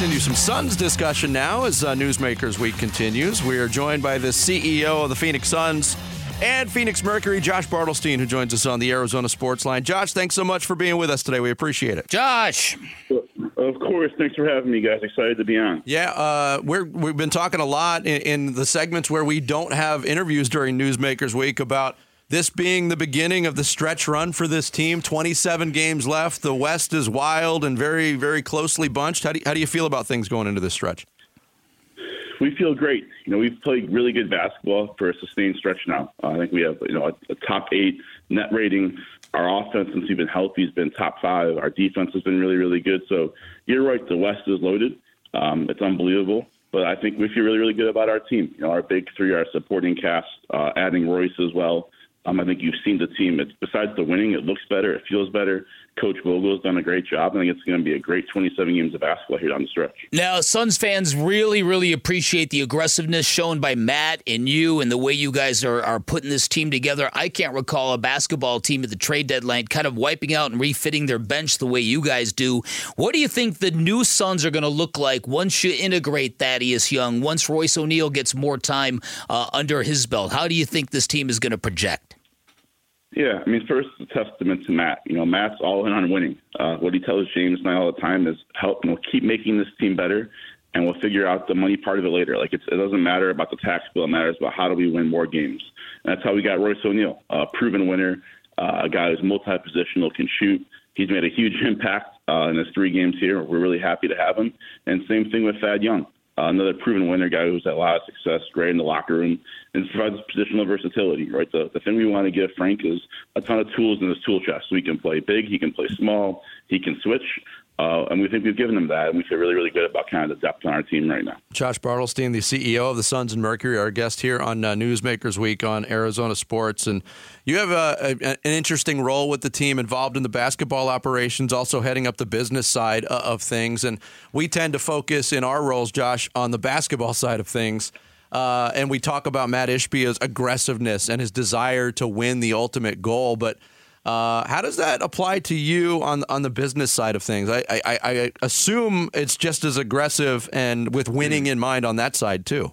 continue some Suns discussion now as uh, Newsmakers Week continues. We are joined by the CEO of the Phoenix Suns and Phoenix Mercury, Josh Bartelstein, who joins us on the Arizona Sports Line. Josh, thanks so much for being with us today. We appreciate it. Josh. Of course. Thanks for having me, guys. Excited to be on. Yeah, uh, we're, we've been talking a lot in, in the segments where we don't have interviews during Newsmakers Week about this being the beginning of the stretch run for this team. 27 games left. The West is wild and very, very closely bunched. How do you, how do you feel about things going into this stretch? We feel great. You know, we've played really good basketball for a sustained stretch now. I think we have, you know, a, a top eight net rating. Our offense, since we've been healthy, has been top five. Our defense has been really, really good. So you're right. The West is loaded. Um, it's unbelievable. But I think we feel really, really good about our team. You know, our big three, our supporting cast, uh, adding Royce as well. Um, I think you've seen the team. It's, besides the winning, it looks better. It feels better. Coach Vogel's done a great job. I think it's going to be a great 27 games of basketball here down the stretch. Now, Suns fans really, really appreciate the aggressiveness shown by Matt and you and the way you guys are, are putting this team together. I can't recall a basketball team at the trade deadline kind of wiping out and refitting their bench the way you guys do. What do you think the new Suns are going to look like once you integrate Thaddeus Young, once Royce O'Neale gets more time uh, under his belt? How do you think this team is going to project? Yeah, I mean, first, a testament to Matt. You know, Matt's all in on winning. Uh, what he tells James and I all the time is help, know, keep making this team better, and we'll figure out the money part of it later. Like, it doesn't matter about the tax bill; it matters about how do we win more games. And that's how we got Royce O'Neale, a proven winner, uh, a guy who's multi-positional, can shoot. He's made a huge impact uh, in his three games here. We're really happy to have him. And same thing with Thad Young. Uh, another proven winner guy who's had a lot of success, great in the locker room, and provides positional versatility. Right, the the thing we want to give Frank is a ton of tools in his tool chest. So he can play big, he can play small, he can switch. Uh, and we think we've given them that, and we feel really, really good about kind of the depth on our team right now. Josh Bartelstein, the CEO of the Suns and Mercury, our guest here on uh, Newsmakers Week on Arizona Sports, and you have a, a, an interesting role with the team, involved in the basketball operations, also heading up the business side uh, of things. And we tend to focus in our roles, Josh, on the basketball side of things. Uh, and we talk about Matt Ishbia's aggressiveness and his desire to win the ultimate goal, but uh, how does that apply to you on on the business side of things? I, I, I assume it's just as aggressive and with winning in mind on that side too.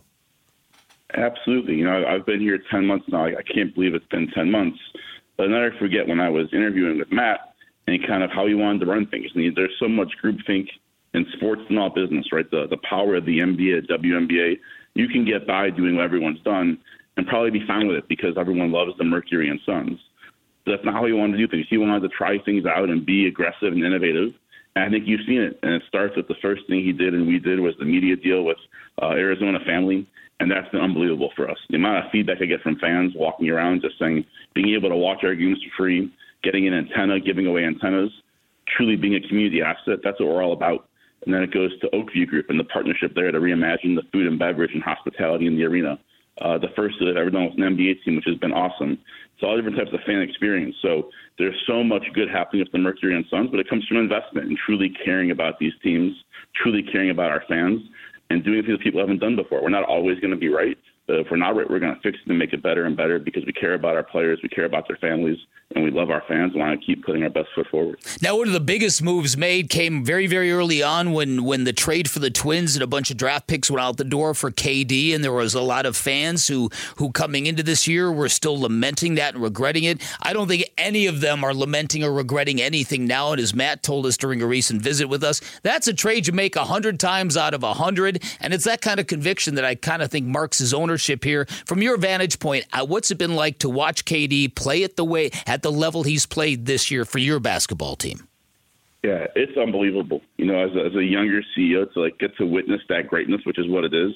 Absolutely. You know, I've been here ten months now. I can't believe it's been ten months. But I never forget when I was interviewing with Matt and kind of how he wanted to run things. And there's so much groupthink in sports and all business, right? The the power of the NBA, WNBA. You can get by doing what everyone's done and probably be fine with it because everyone loves the Mercury and Suns that's not how he wanted to do things. He wanted to try things out and be aggressive and innovative. And I think you've seen it. And it starts with the first thing he did and we did was the media deal with uh, Arizona Family. And that's been unbelievable for us. The amount of feedback I get from fans walking around just saying, being able to watch our games for free, getting an antenna, giving away antennas, truly being a community asset, that's what we're all about. And then it goes to Oak View Group and the partnership there to reimagine the food and beverage and hospitality in the arena. Uh, the first that I've ever done with an NBA team, which has been awesome. It's all different types of fan experience. So there's so much good happening with the Mercury and Suns, but it comes from investment and truly caring about these teams, truly caring about our fans, and doing things that people haven't done before. We're not always going to be right, but if we're not right, we're going to fix it and make it better and better because we care about our players, we care about their families, and we love our fans and want to keep putting our best foot forward. Now, one of the biggest moves made came very, very early on when when the trade for the Twins and a bunch of draft picks went out the door for KD, and there was a lot of fans who who coming into this year were still lamenting that and regretting it. I don't think any of them are lamenting or regretting anything now. And as Matt told us during a recent visit with us, that's a trade you make hundred times out of hundred, and it's that kind of conviction that I kind of think marks his ownership here. From your vantage point, uh, what's it been like to watch KD play it the way? at the level he's played this year for your basketball team? Yeah, it's unbelievable. You know, as a, as a younger CEO, to like get to witness that greatness, which is what it is,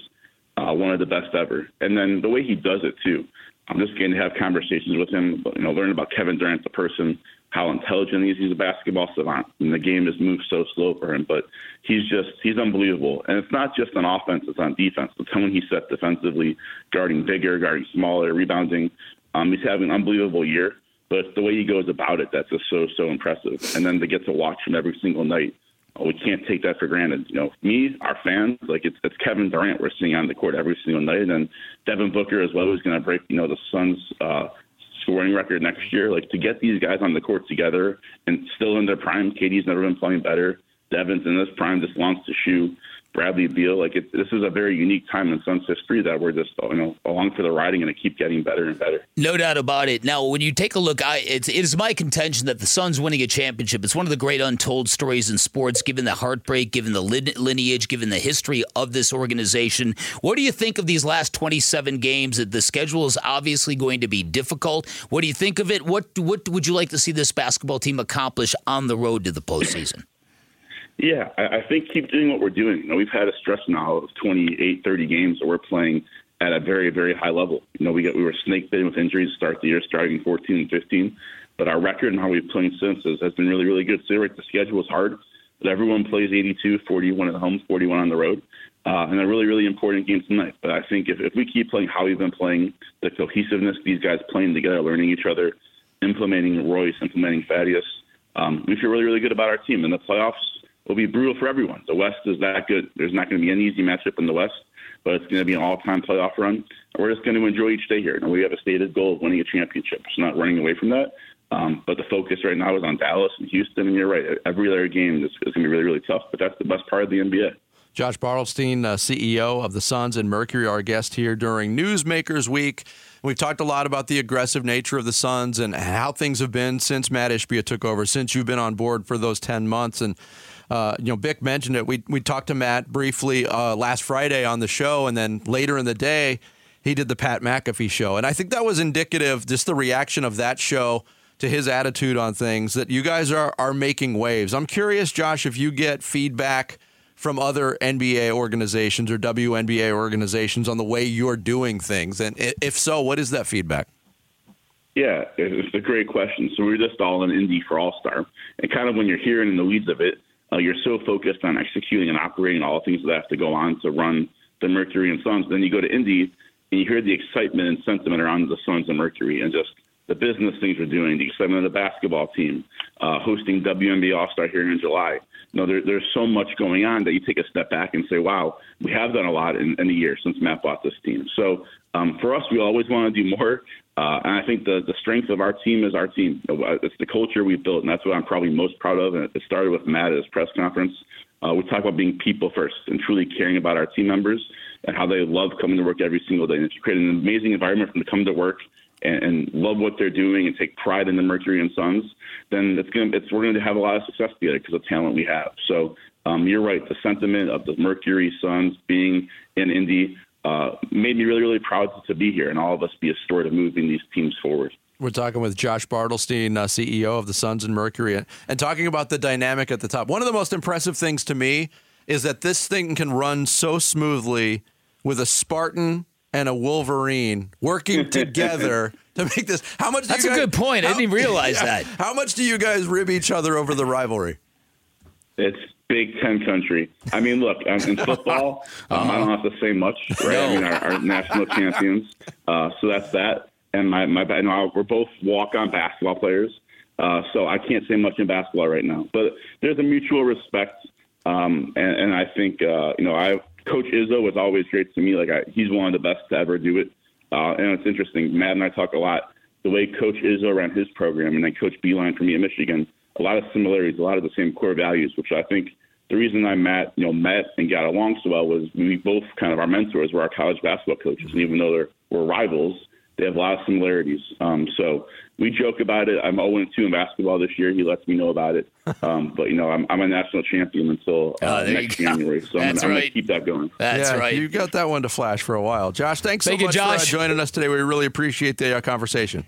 uh, one of the best ever. And then the way he does it too. I'm just getting to have conversations with him, you know, learn about Kevin Durant, the person, how intelligent he is. He's a basketball savant, and the game has moved so slow for him. But he's just he's unbelievable, and it's not just on offense; it's on defense. The tone he set defensively, guarding bigger, guarding smaller, rebounding. Um, he's having an unbelievable year but the way he goes about it that's just so so impressive. And then to get to watch him every single night, we can't take that for granted. You know, me, our fans, like it's it's Kevin Durant we're seeing on the court every single night, and Devin Booker as well, who's going to break you know the Suns. Uh, scoring record next year. Like to get these guys on the court together and still in their prime. KD's never been playing better. Devin's in this prime, just wants to shoot. Bradley Beal. Like it, this is a very unique time in Suns history that we're just you know along for the riding and it keep getting better and better. No doubt about it. Now, when you take a look, I, it's it is my contention that the Suns winning a championship. It's one of the great untold stories in sports, given the heartbreak, given the lineage, given the history of this organization. What do you think of these last 27 games? That The schedule is obviously going to be difficult. What do you think of it? What what would you like to see this basketball team accomplish on the road to the postseason? Yeah, I, I think keep doing what we're doing. You know, we've had a stretch now of 28, 30 games that we're playing at a very, very high level. You know, we got we were snake bitten with injuries to start the year, starting 14 and 15. But our record and how we've played since has, has been really, really good. So right, the schedule is hard, but everyone plays 82, 41 at home, 41 on the road. Uh, and a really, really important game tonight. But I think if, if we keep playing how we've been playing, the cohesiveness, these guys playing together, learning each other, implementing Royce, implementing Thaddeus, um, we feel really, really good about our team. And the playoffs will be brutal for everyone. The West is that good. There's not going to be an easy matchup in the West, but it's going to be an all-time playoff run. We're just going to enjoy each day here. And we have a stated goal of winning a championship. So not running away from that. Um, but the focus right now is on Dallas and Houston. And you're right. Every other game is, is going to be really, really tough. But that's the best part of the NBA. Josh Bartelstein, uh, CEO of the Suns and Mercury, our guest here during Newsmakers Week. We've talked a lot about the aggressive nature of the Suns and how things have been since Matt Ishbia took over, since you've been on board for those 10 months. And uh, you know, Bick mentioned it. We we talked to Matt briefly uh, last Friday on the show, and then later in the day, he did the Pat McAfee show, and I think that was indicative, just the reaction of that show to his attitude on things. That you guys are are making waves. I'm curious, Josh, if you get feedback from other NBA organizations or WNBA organizations on the way you're doing things, and if so, what is that feedback? Yeah, it's a great question. So we're just all in Indy for All Star, and kind of when you're hearing in the weeds of it uh, you're so focused on executing and operating all the things that have to go on to run the Mercury and Suns. Then you go to Indy and you hear the excitement and sentiment around the Suns and Mercury and just the business things we're doing, the excitement of the basketball team, uh, hosting WNBA All Star here in July. You know, there, there's so much going on that you take a step back and say, wow, we have done a lot in, in a year since Matt bought this team. So um, for us, we always want to do more. Uh, and I think the, the strength of our team is our team. It's the culture we've built, and that's what I'm probably most proud of. And it started with Matt at his press conference. Uh, we talk about being people first and truly caring about our team members and how they love coming to work every single day. And if you create an amazing environment for them to come to work and, and love what they're doing and take pride in the Mercury and Suns, then it's going it's we're going to have a lot of success together because of the talent we have. So um, you're right. The sentiment of the Mercury Suns being in Indy uh, made me really, really proud to be here and all of us be a steward of moving these teams forward. We're talking with Josh Bartelstein, uh, CEO of the Suns and Mercury, and, and talking about the dynamic at the top. One of the most impressive things to me is that this thing can run so smoothly with a Spartan and a Wolverine working together to make this. How much? That's guys, a good point. How, I didn't even realize yeah, that. How much do you guys rib each other over the rivalry? It's Big Ten country. I mean, look, in football, um, uh-huh. I don't have to say much, right? I mean, our, our national champions. Uh, so that's that. And my, my, you know, we're both walk on basketball players. Uh, so I can't say much in basketball right now. But there's a mutual respect. Um, and, and I think, uh, you know, I, Coach Izzo was always great to me. Like, I, he's one of the best to ever do it. Uh, and it's interesting. Matt and I talk a lot. The way Coach Izzo ran his program and then Coach Beilein for me at Michigan, a lot of similarities, a lot of the same core values, which I think the reason I met, you know, met and got along so well was we both kind of our mentors were our college basketball coaches, and even though we're rivals, they have a lot of similarities. Um, so we joke about it. I'm 0 2 in basketball this year. He lets me know about it. Um, but you know, I'm, I'm, a national champion until uh, oh, next January, so I'm, I'm going to keep that going. That's yeah, right. You got that one to flash for a while, Josh. Thanks Thank so much you, for uh, joining us today. We really appreciate the uh, conversation.